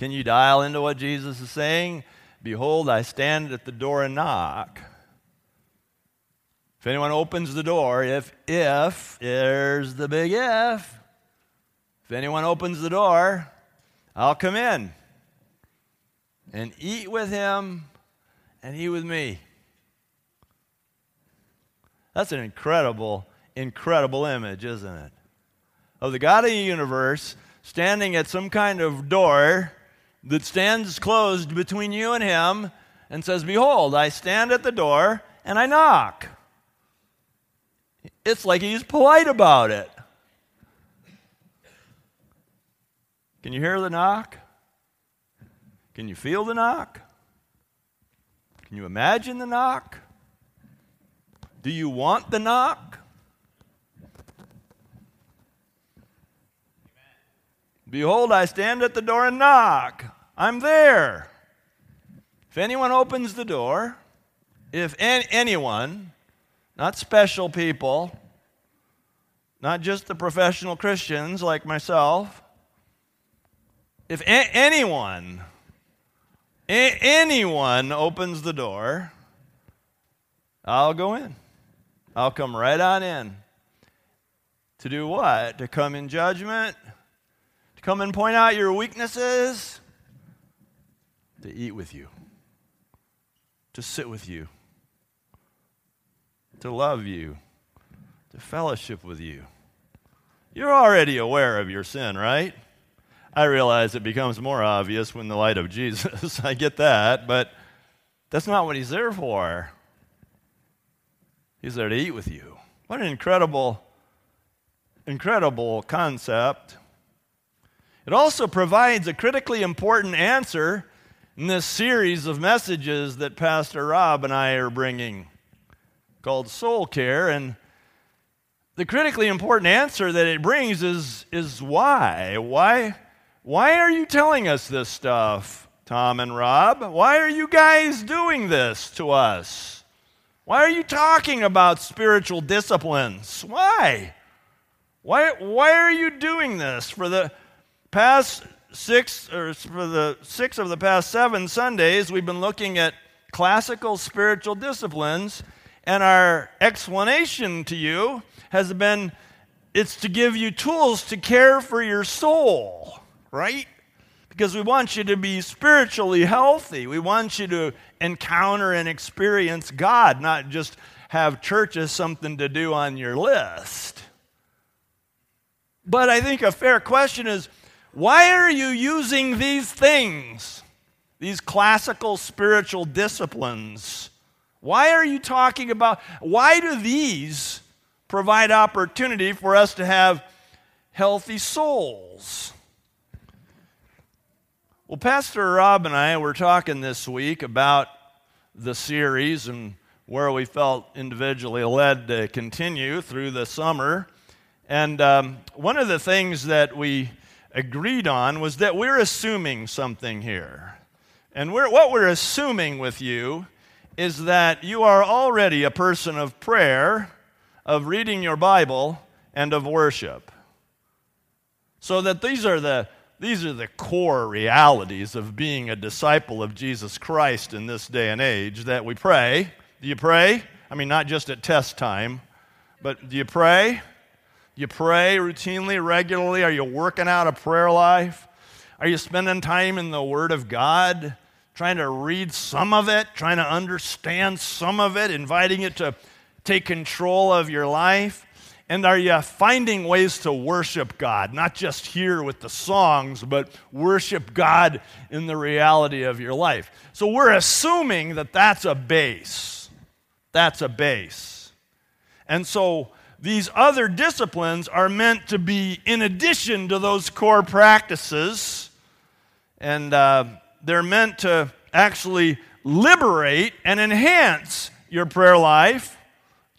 Can you dial into what Jesus is saying? Behold, I stand at the door and knock. If anyone opens the door, if, if, there's the big if, if anyone opens the door, I'll come in and eat with him and he with me. That's an incredible, incredible image, isn't it? Of the God of the universe standing at some kind of door that stands closed between you and him and says, Behold, I stand at the door and I knock. It's like he's polite about it. Can you hear the knock? Can you feel the knock? Can you imagine the knock? Do you want the knock? Behold, I stand at the door and knock. I'm there. If anyone opens the door, if an- anyone, not special people, not just the professional Christians like myself, if a- anyone, a- anyone opens the door, I'll go in. I'll come right on in. To do what? To come in judgment? To come and point out your weaknesses? To eat with you? To sit with you? To love you? To fellowship with you? You're already aware of your sin, right? I realize it becomes more obvious when the light of Jesus. I get that, but that's not what he's there for. He's there to eat with you. What an incredible, incredible concept. It also provides a critically important answer in this series of messages that Pastor Rob and I are bringing called Soul Care. And the critically important answer that it brings is, is why? Why? Why are you telling us this stuff, Tom and Rob? Why are you guys doing this to us? Why are you talking about spiritual disciplines? Why? Why, why are you doing this? For the past six, or for the six of the past seven Sundays, we've been looking at classical spiritual disciplines, and our explanation to you has been it's to give you tools to care for your soul, right? Because we want you to be spiritually healthy. We want you to encounter and experience God, not just have church as something to do on your list. But I think a fair question is why are you using these things, these classical spiritual disciplines? Why are you talking about, why do these provide opportunity for us to have healthy souls? Well, Pastor Rob and I were talking this week about the series and where we felt individually led to continue through the summer. And um, one of the things that we agreed on was that we're assuming something here. And we're, what we're assuming with you is that you are already a person of prayer, of reading your Bible, and of worship. So that these are the these are the core realities of being a disciple of Jesus Christ in this day and age that we pray. Do you pray? I mean, not just at test time, but do you pray? You pray routinely, regularly? Are you working out a prayer life? Are you spending time in the Word of God, trying to read some of it, trying to understand some of it, inviting it to take control of your life? And are you finding ways to worship God, not just here with the songs, but worship God in the reality of your life? So we're assuming that that's a base. That's a base. And so these other disciplines are meant to be in addition to those core practices, and uh, they're meant to actually liberate and enhance your prayer life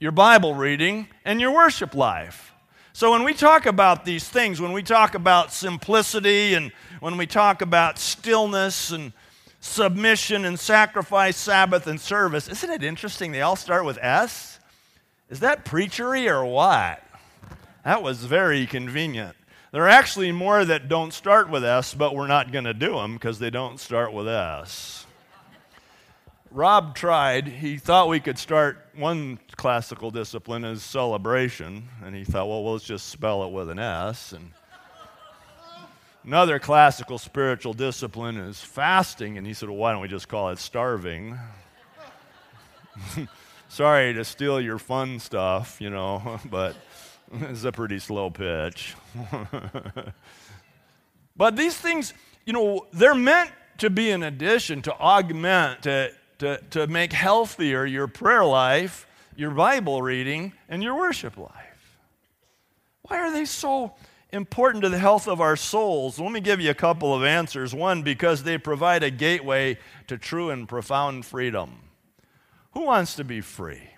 your Bible reading, and your worship life. So, when we talk about these things, when we talk about simplicity and when we talk about stillness and submission and sacrifice, Sabbath and service, isn't it interesting they all start with S? Is that preachery or what? That was very convenient. There are actually more that don't start with S, but we're not going to do them because they don't start with S. Rob tried. He thought we could start one classical discipline as celebration, and he thought, well, let's just spell it with an S. And another classical spiritual discipline is fasting, and he said, well, why don't we just call it starving? Sorry to steal your fun stuff, you know, but it's a pretty slow pitch. but these things, you know, they're meant to be an addition, to augment, to to, to make healthier your prayer life, your Bible reading, and your worship life. Why are they so important to the health of our souls? Let me give you a couple of answers. One, because they provide a gateway to true and profound freedom. Who wants to be free?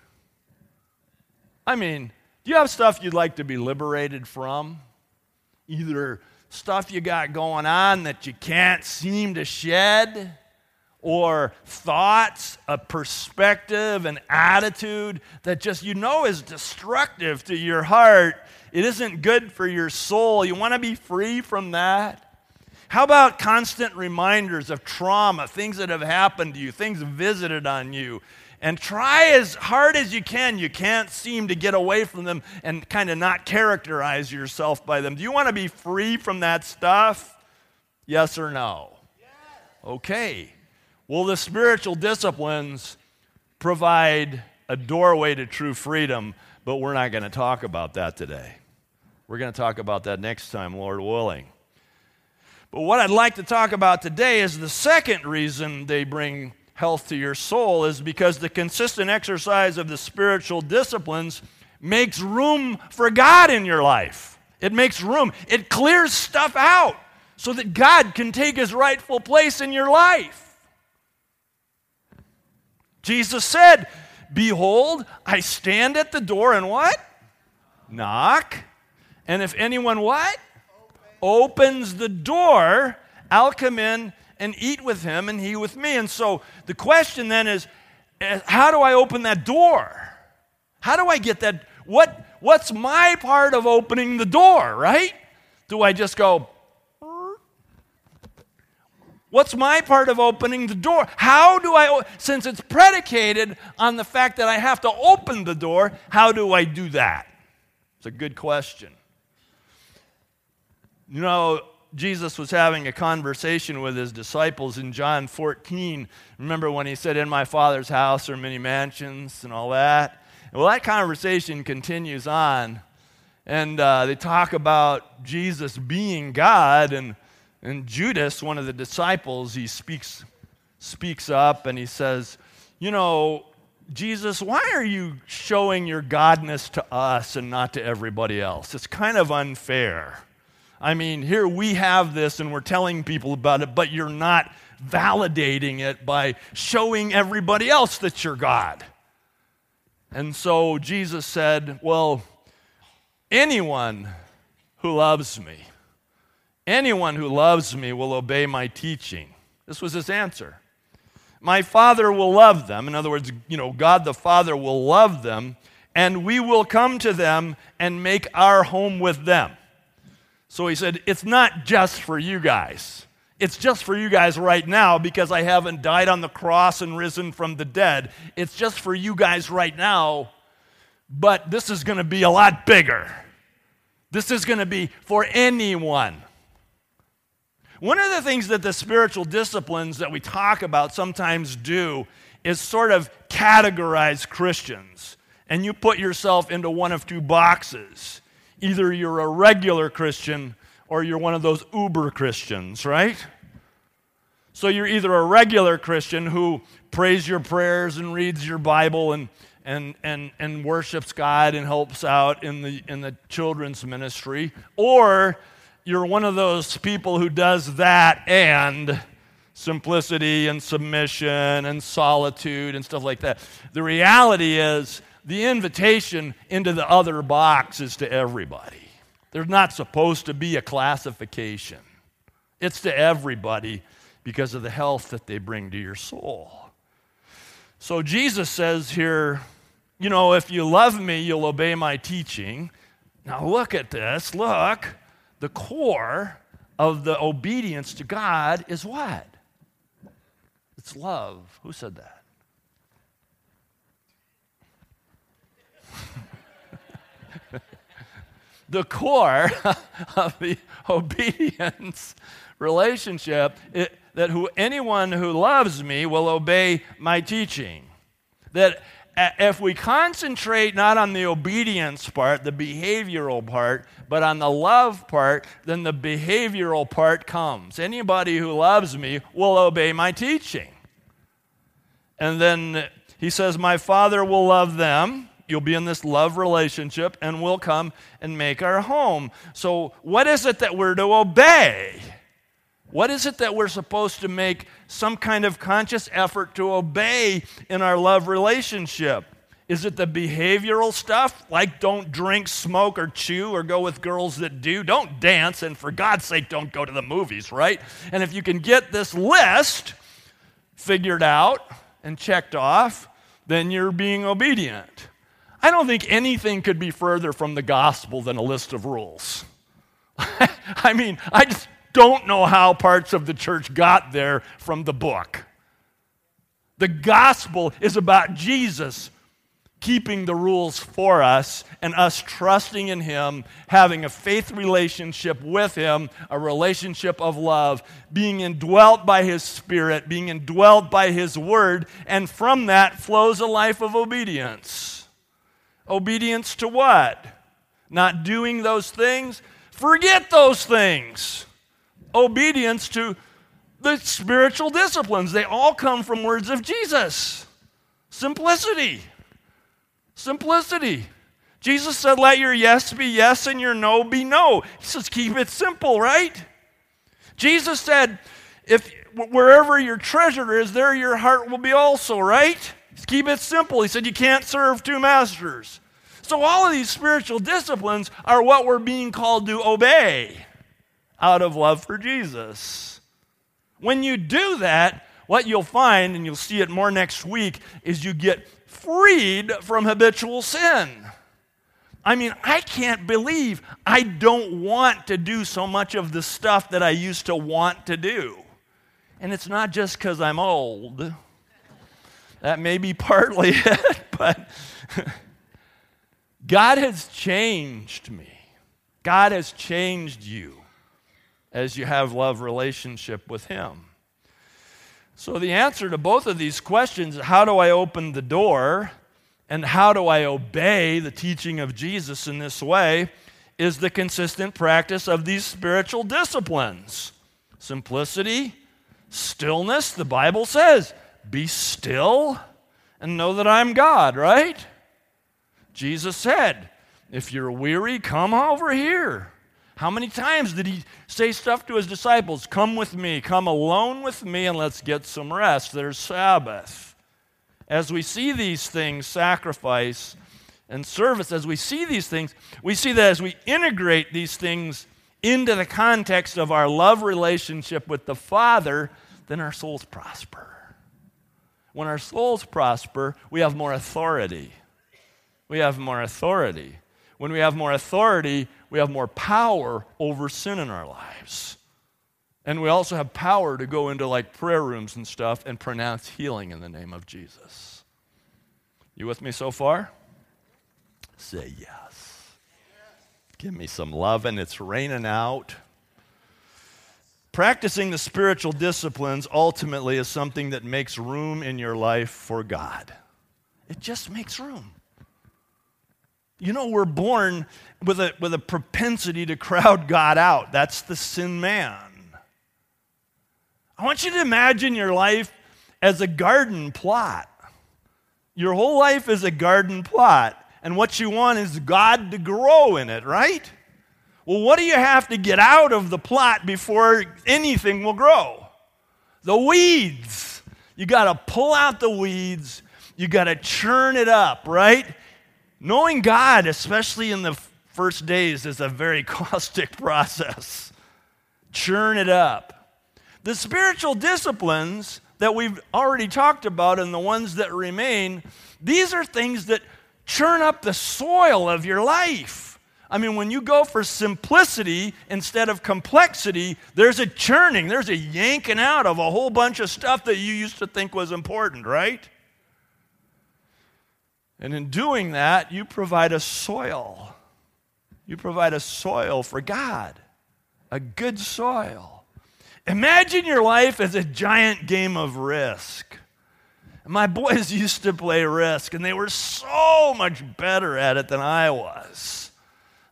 I mean, do you have stuff you'd like to be liberated from? Either stuff you got going on that you can't seem to shed, or thoughts, a perspective, an attitude that just you know is destructive to your heart. It isn't good for your soul. You want to be free from that? How about constant reminders of trauma, things that have happened to you, things visited on you? And try as hard as you can. You can't seem to get away from them and kind of not characterize yourself by them. Do you want to be free from that stuff? Yes or no? Yes. Okay. Well, the spiritual disciplines provide a doorway to true freedom, but we're not going to talk about that today. We're going to talk about that next time, Lord willing. But what I'd like to talk about today is the second reason they bring health to your soul is because the consistent exercise of the spiritual disciplines makes room for God in your life. It makes room, it clears stuff out so that God can take his rightful place in your life. Jesus said, Behold, I stand at the door and what? Knock. And if anyone what? Opens the door, I'll come in and eat with him and he with me. And so the question then is, eh, how do I open that door? How do I get that? What, what's my part of opening the door, right? Do I just go, What's my part of opening the door? How do I, since it's predicated on the fact that I have to open the door, how do I do that? It's a good question. You know, Jesus was having a conversation with his disciples in John 14. Remember when he said, In my Father's house are many mansions and all that? Well, that conversation continues on. And uh, they talk about Jesus being God and and Judas, one of the disciples, he speaks, speaks up and he says, You know, Jesus, why are you showing your godness to us and not to everybody else? It's kind of unfair. I mean, here we have this and we're telling people about it, but you're not validating it by showing everybody else that you're God. And so Jesus said, Well, anyone who loves me Anyone who loves me will obey my teaching. This was his answer. My Father will love them. In other words, you know, God the Father will love them, and we will come to them and make our home with them. So he said, It's not just for you guys. It's just for you guys right now because I haven't died on the cross and risen from the dead. It's just for you guys right now, but this is going to be a lot bigger. This is going to be for anyone. One of the things that the spiritual disciplines that we talk about sometimes do is sort of categorize Christians. And you put yourself into one of two boxes. Either you're a regular Christian or you're one of those uber Christians, right? So you're either a regular Christian who prays your prayers and reads your Bible and, and, and, and worships God and helps out in the, in the children's ministry, or you're one of those people who does that and simplicity and submission and solitude and stuff like that. The reality is, the invitation into the other box is to everybody. There's not supposed to be a classification, it's to everybody because of the health that they bring to your soul. So Jesus says here, you know, if you love me, you'll obey my teaching. Now look at this. Look. the core of the obedience to God is what? It's love. Who said that? the core of the obedience relationship it, that who, anyone who loves me will obey my teaching. That if we concentrate not on the obedience part, the behavioral part, but on the love part, then the behavioral part comes. Anybody who loves me will obey my teaching. And then he says, My Father will love them. You'll be in this love relationship, and we'll come and make our home. So, what is it that we're to obey? What is it that we're supposed to make some kind of conscious effort to obey in our love relationship? Is it the behavioral stuff, like don't drink, smoke, or chew, or go with girls that do? Don't dance, and for God's sake, don't go to the movies, right? And if you can get this list figured out and checked off, then you're being obedient. I don't think anything could be further from the gospel than a list of rules. I mean, I just don't know how parts of the church got there from the book. The gospel is about Jesus keeping the rules for us and us trusting in Him, having a faith relationship with Him, a relationship of love, being indwelt by His Spirit, being indwelt by His Word, and from that flows a life of obedience. Obedience to what? Not doing those things? Forget those things obedience to the spiritual disciplines. They all come from words of Jesus. Simplicity. Simplicity. Jesus said, Let your yes be yes and your no be no. He says, Keep it simple, right? Jesus said, If wherever your treasure is, there your heart will be also, right? Keep it simple. He said, You can't serve two masters. So, all of these spiritual disciplines are what we're being called to obey out of love for Jesus. When you do that, what you'll find, and you'll see it more next week, is you get freed from habitual sin. I mean, I can't believe I don't want to do so much of the stuff that I used to want to do. And it's not just because I'm old. That may be partly it, but God has changed me. God has changed you as you have love relationship with him. So the answer to both of these questions, how do I open the door and how do I obey the teaching of Jesus in this way, is the consistent practice of these spiritual disciplines. Simplicity, stillness, the Bible says, be still and know that I'm God, right? Jesus said, if you're weary, come over here. How many times did he say stuff to his disciples? Come with me, come alone with me, and let's get some rest. There's Sabbath. As we see these things, sacrifice and service, as we see these things, we see that as we integrate these things into the context of our love relationship with the Father, then our souls prosper. When our souls prosper, we have more authority. We have more authority. When we have more authority, we have more power over sin in our lives. And we also have power to go into like prayer rooms and stuff and pronounce healing in the name of Jesus. You with me so far? Say yes. Give me some love, and it's raining out. Practicing the spiritual disciplines ultimately is something that makes room in your life for God. It just makes room. You know, we're born with a, with a propensity to crowd God out. That's the sin man. I want you to imagine your life as a garden plot. Your whole life is a garden plot, and what you want is God to grow in it, right? Well, what do you have to get out of the plot before anything will grow? The weeds. You got to pull out the weeds, you got to churn it up, right? Knowing God, especially in the first days, is a very caustic process. Churn it up. The spiritual disciplines that we've already talked about and the ones that remain, these are things that churn up the soil of your life. I mean, when you go for simplicity instead of complexity, there's a churning, there's a yanking out of a whole bunch of stuff that you used to think was important, right? And in doing that, you provide a soil. You provide a soil for God, a good soil. Imagine your life as a giant game of risk. My boys used to play risk, and they were so much better at it than I was.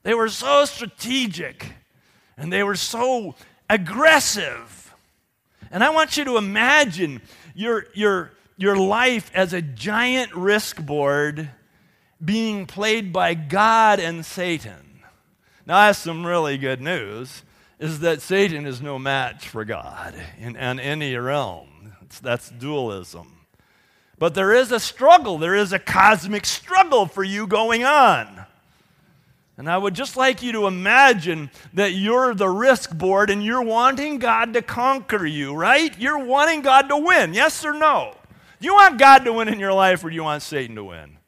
They were so strategic, and they were so aggressive. And I want you to imagine your, your, your life as a giant risk board being played by God and Satan. Now, I have some really good news is that Satan is no match for God in, in any realm. It's, that's dualism. But there is a struggle, there is a cosmic struggle for you going on. And I would just like you to imagine that you're the risk board and you're wanting God to conquer you, right? You're wanting God to win, yes or no? Do you want God to win in your life or do you want Satan to win?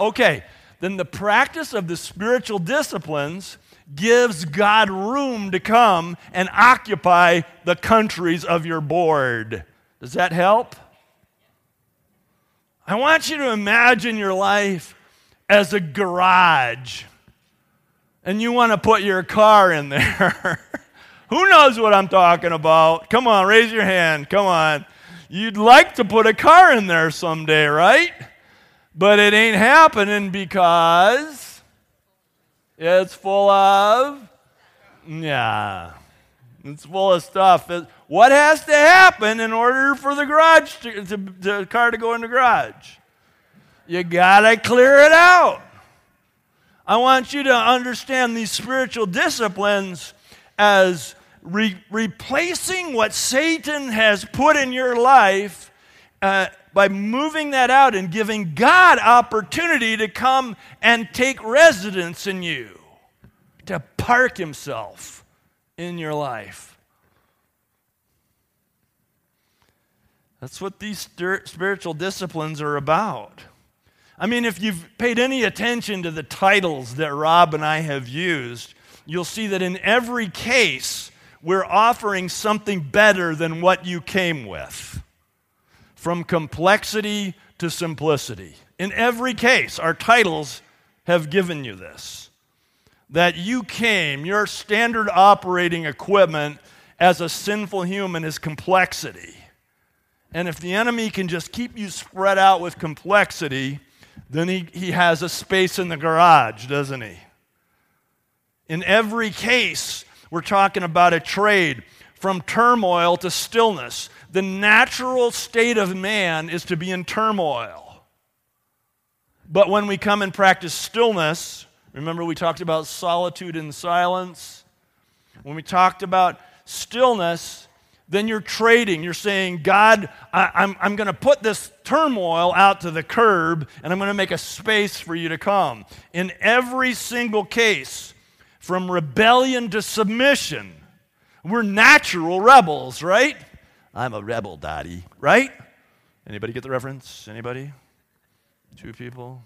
Okay, then the practice of the spiritual disciplines gives God room to come and occupy the countries of your board. Does that help? I want you to imagine your life as a garage and you want to put your car in there. Who knows what I'm talking about? Come on, raise your hand. Come on. You'd like to put a car in there someday, right? But it ain't happening because it's full of, yeah, it's full of stuff. What has to happen in order for the garage, to, to, the car to go in the garage? You got to clear it out. I want you to understand these spiritual disciplines as re- replacing what Satan has put in your life uh, by moving that out and giving God opportunity to come and take residence in you, to park himself in your life. That's what these spiritual disciplines are about. I mean, if you've paid any attention to the titles that Rob and I have used, you'll see that in every case, we're offering something better than what you came with. From complexity to simplicity. In every case, our titles have given you this. That you came, your standard operating equipment as a sinful human is complexity. And if the enemy can just keep you spread out with complexity, then he, he has a space in the garage, doesn't he? In every case, we're talking about a trade from turmoil to stillness. The natural state of man is to be in turmoil. But when we come and practice stillness, remember we talked about solitude and silence? When we talked about stillness, then you're trading. You're saying, God, I, I'm, I'm going to put this turmoil out to the curb and I'm going to make a space for you to come. In every single case, from rebellion to submission, we're natural rebels, right? I'm a rebel, Daddy, right? Anybody get the reference? Anybody? Two people?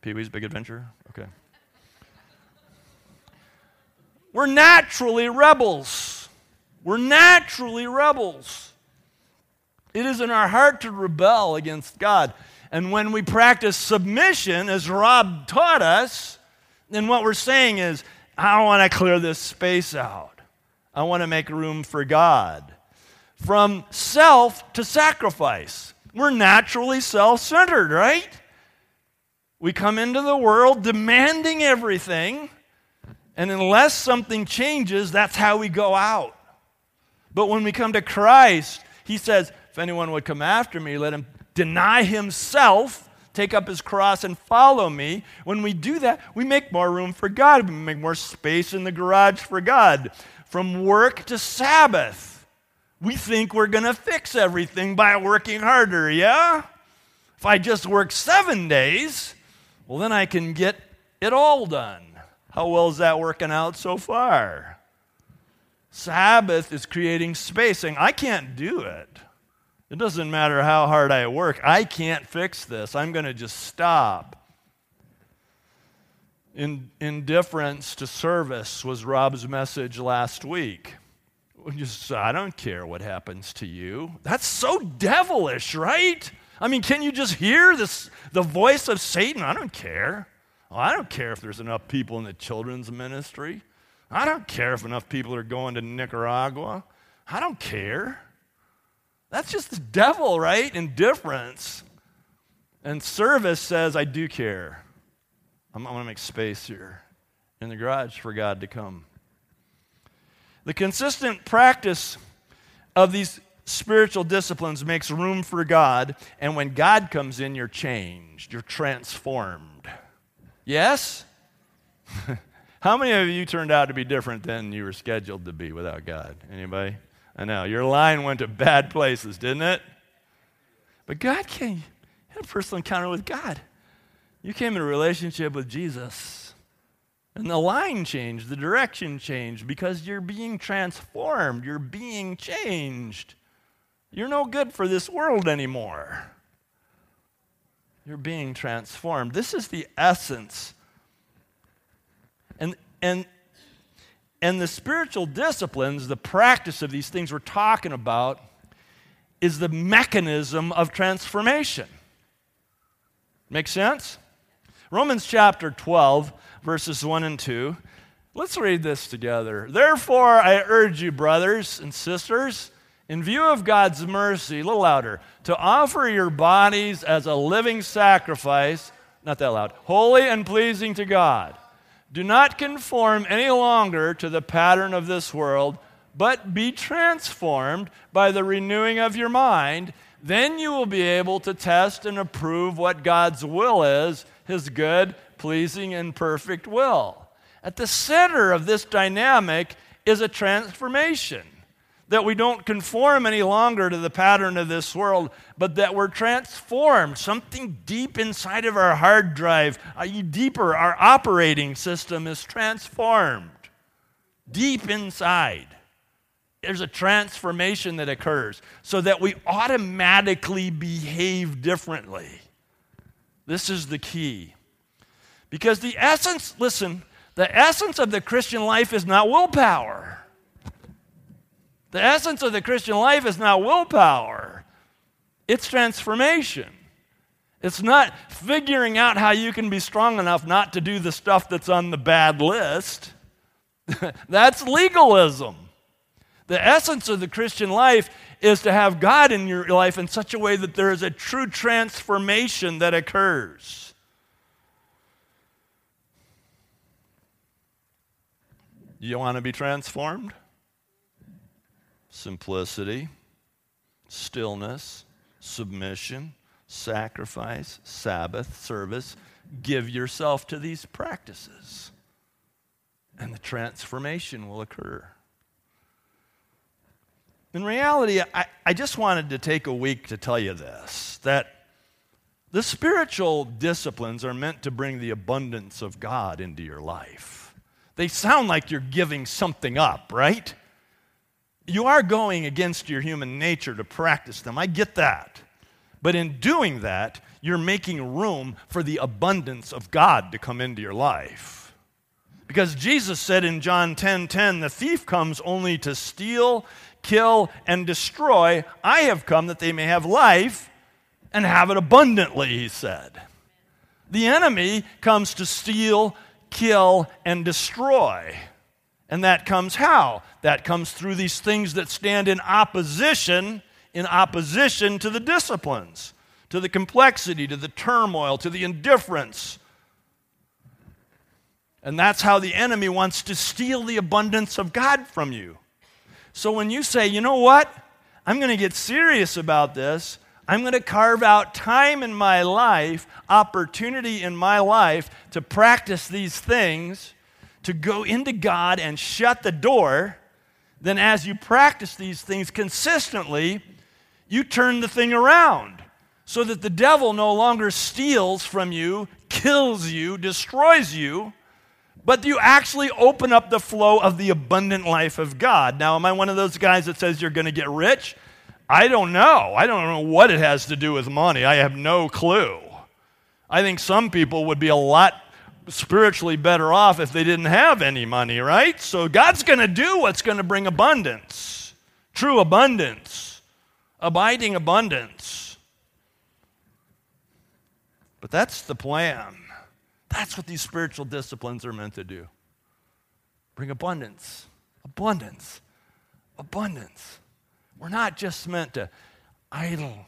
Pee Wee's Big Adventure? Okay. We're naturally rebels. We're naturally rebels. It is in our heart to rebel against God. And when we practice submission, as Rob taught us, then what we're saying is, I want to clear this space out. I want to make room for God. From self to sacrifice. We're naturally self centered, right? We come into the world demanding everything, and unless something changes, that's how we go out. But when we come to Christ, he says, If anyone would come after me, let him deny himself, take up his cross, and follow me. When we do that, we make more room for God. We make more space in the garage for God. From work to Sabbath, we think we're going to fix everything by working harder, yeah? If I just work seven days, well, then I can get it all done. How well is that working out so far? Sabbath is creating space, saying, I can't do it. It doesn't matter how hard I work, I can't fix this. I'm going to just stop. In, indifference to service was Rob's message last week. Just, I don't care what happens to you. That's so devilish, right? I mean, can you just hear this, the voice of Satan? I don't care. Oh, I don't care if there's enough people in the children's ministry. I don't care if enough people are going to Nicaragua. I don't care. That's just the devil, right? Indifference. And service says, I do care. I'm, I'm going to make space here in the garage for God to come. The consistent practice of these spiritual disciplines makes room for God, and when God comes in, you're changed, you're transformed. Yes? How many of you turned out to be different than you were scheduled to be without God? Anybody? I know. Your line went to bad places, didn't it? But God came, You had a personal encounter with God. You came in a relationship with Jesus. And the line changed, the direction changed because you're being transformed, you're being changed. You're no good for this world anymore. You're being transformed. This is the essence. And, and, and the spiritual disciplines, the practice of these things we're talking about, is the mechanism of transformation. Make sense? Romans chapter 12, verses 1 and 2. Let's read this together. Therefore, I urge you, brothers and sisters, in view of God's mercy, a little louder, to offer your bodies as a living sacrifice, not that loud, holy and pleasing to God. Do not conform any longer to the pattern of this world, but be transformed by the renewing of your mind. Then you will be able to test and approve what God's will is, his good, pleasing, and perfect will. At the center of this dynamic is a transformation that we don't conform any longer to the pattern of this world, but that we're transformed. Something deep inside of our hard drive, deeper, our operating system is transformed. Deep inside. There's a transformation that occurs so that we automatically behave differently. This is the key. Because the essence, listen, the essence of the Christian life is not willpower. The essence of the Christian life is not willpower, it's transformation. It's not figuring out how you can be strong enough not to do the stuff that's on the bad list. that's legalism. The essence of the Christian life is to have God in your life in such a way that there is a true transformation that occurs. You want to be transformed? Simplicity, stillness, submission, sacrifice, Sabbath, service. Give yourself to these practices, and the transformation will occur. In reality, I, I just wanted to take a week to tell you this that the spiritual disciplines are meant to bring the abundance of God into your life. They sound like you're giving something up, right? You are going against your human nature to practice them. I get that. But in doing that, you're making room for the abundance of God to come into your life. Because Jesus said in John 10:10, 10, 10, "The thief comes only to steal, kill and destroy. I have come that they may have life and have it abundantly," he said. The enemy comes to steal, kill and destroy. And that comes how? That comes through these things that stand in opposition, in opposition to the disciplines, to the complexity, to the turmoil, to the indifference. And that's how the enemy wants to steal the abundance of God from you. So when you say, you know what? I'm going to get serious about this. I'm going to carve out time in my life, opportunity in my life to practice these things to go into God and shut the door, then as you practice these things consistently, you turn the thing around so that the devil no longer steals from you, kills you, destroys you, but you actually open up the flow of the abundant life of God. Now, am I one of those guys that says you're going to get rich? I don't know. I don't know what it has to do with money. I have no clue. I think some people would be a lot spiritually better off if they didn't have any money, right? So God's going to do what's going to bring abundance, true abundance, abiding abundance. But that's the plan. That's what these spiritual disciplines are meant to do bring abundance, abundance, abundance. We're not just meant to idle,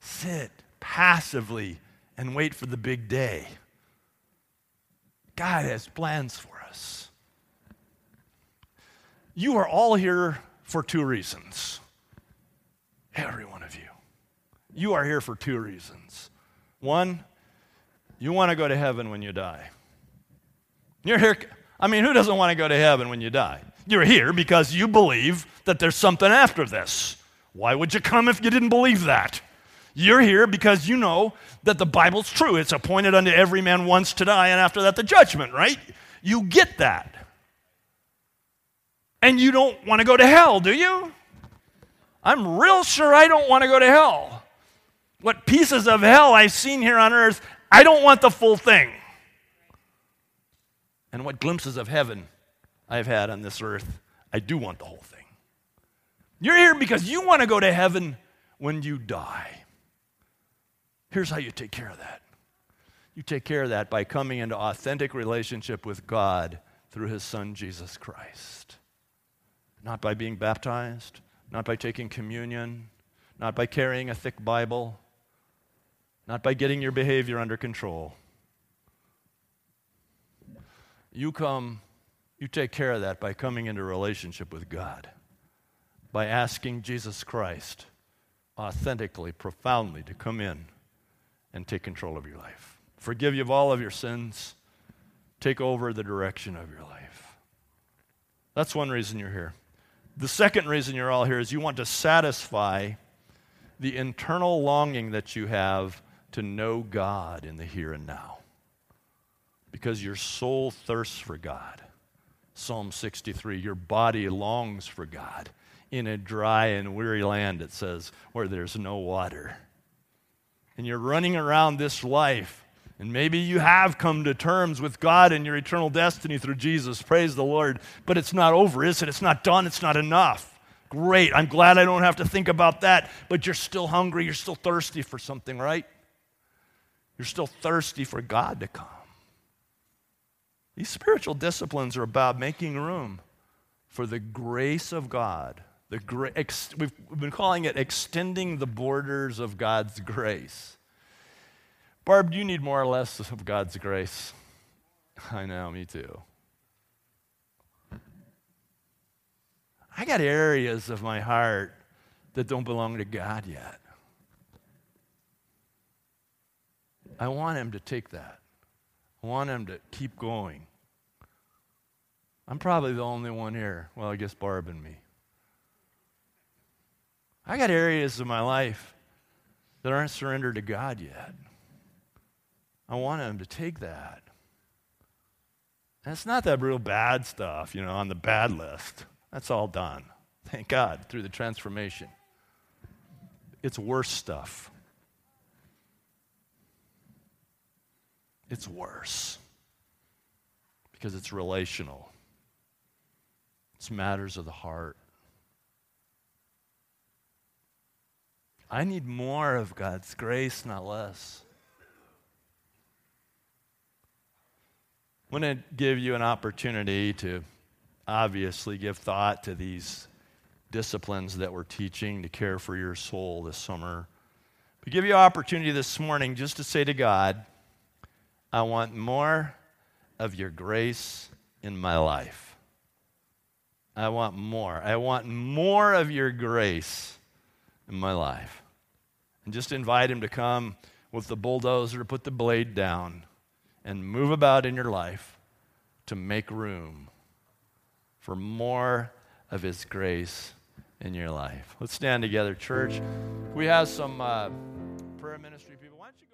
sit passively, and wait for the big day. God has plans for us. You are all here for two reasons. Every one of you. You are here for two reasons. One, you want to go to heaven when you die. You're here, I mean, who doesn't want to go to heaven when you die? You're here because you believe that there's something after this. Why would you come if you didn't believe that? You're here because you know that the Bible's true. It's appointed unto every man once to die, and after that, the judgment, right? You get that. And you don't want to go to hell, do you? I'm real sure I don't want to go to hell. What pieces of hell I've seen here on earth, I don't want the full thing. And what glimpses of heaven I've had on this earth, I do want the whole thing. You're here because you want to go to heaven when you die. Here's how you take care of that you take care of that by coming into authentic relationship with God through his son Jesus Christ. Not by being baptized, not by taking communion, not by carrying a thick Bible, not by getting your behavior under control. You come, you take care of that by coming into relationship with God, by asking Jesus Christ authentically, profoundly to come in and take control of your life. Forgive you of all of your sins. Take over the direction of your life. That's one reason you're here. The second reason you're all here is you want to satisfy the internal longing that you have to know God in the here and now. Because your soul thirsts for God. Psalm 63 Your body longs for God in a dry and weary land, it says, where there's no water and you're running around this life, and maybe you have come to terms with God and your eternal destiny through Jesus, praise the Lord, but it's not over, is it? It's not done, it's not enough. Great, I'm glad I don't have to think about that, but you're still hungry, you're still thirsty for something, right? You're still thirsty for God to come. These spiritual disciplines are about making room for the grace of God the gra- ex- we've, we've been calling it extending the borders of God's grace. Barb, do you need more or less of God's grace? I know, me too. I got areas of my heart that don't belong to God yet. I want Him to take that. I want Him to keep going. I'm probably the only one here. Well, I guess Barb and me. I got areas of my life that aren't surrendered to God yet. I want Him to take that. And it's not that real bad stuff, you know, on the bad list. That's all done. Thank God through the transformation. It's worse stuff. It's worse because it's relational, it's matters of the heart. I need more of God's grace, not less. I want to give you an opportunity to obviously give thought to these disciplines that we're teaching to care for your soul this summer. We give you an opportunity this morning just to say to God, I want more of your grace in my life. I want more. I want more of your grace in my life and just invite Him to come with the bulldozer to put the blade down and move about in your life to make room for more of His grace in your life. Let's stand together, church. We have some uh, prayer ministry people. Why don't you?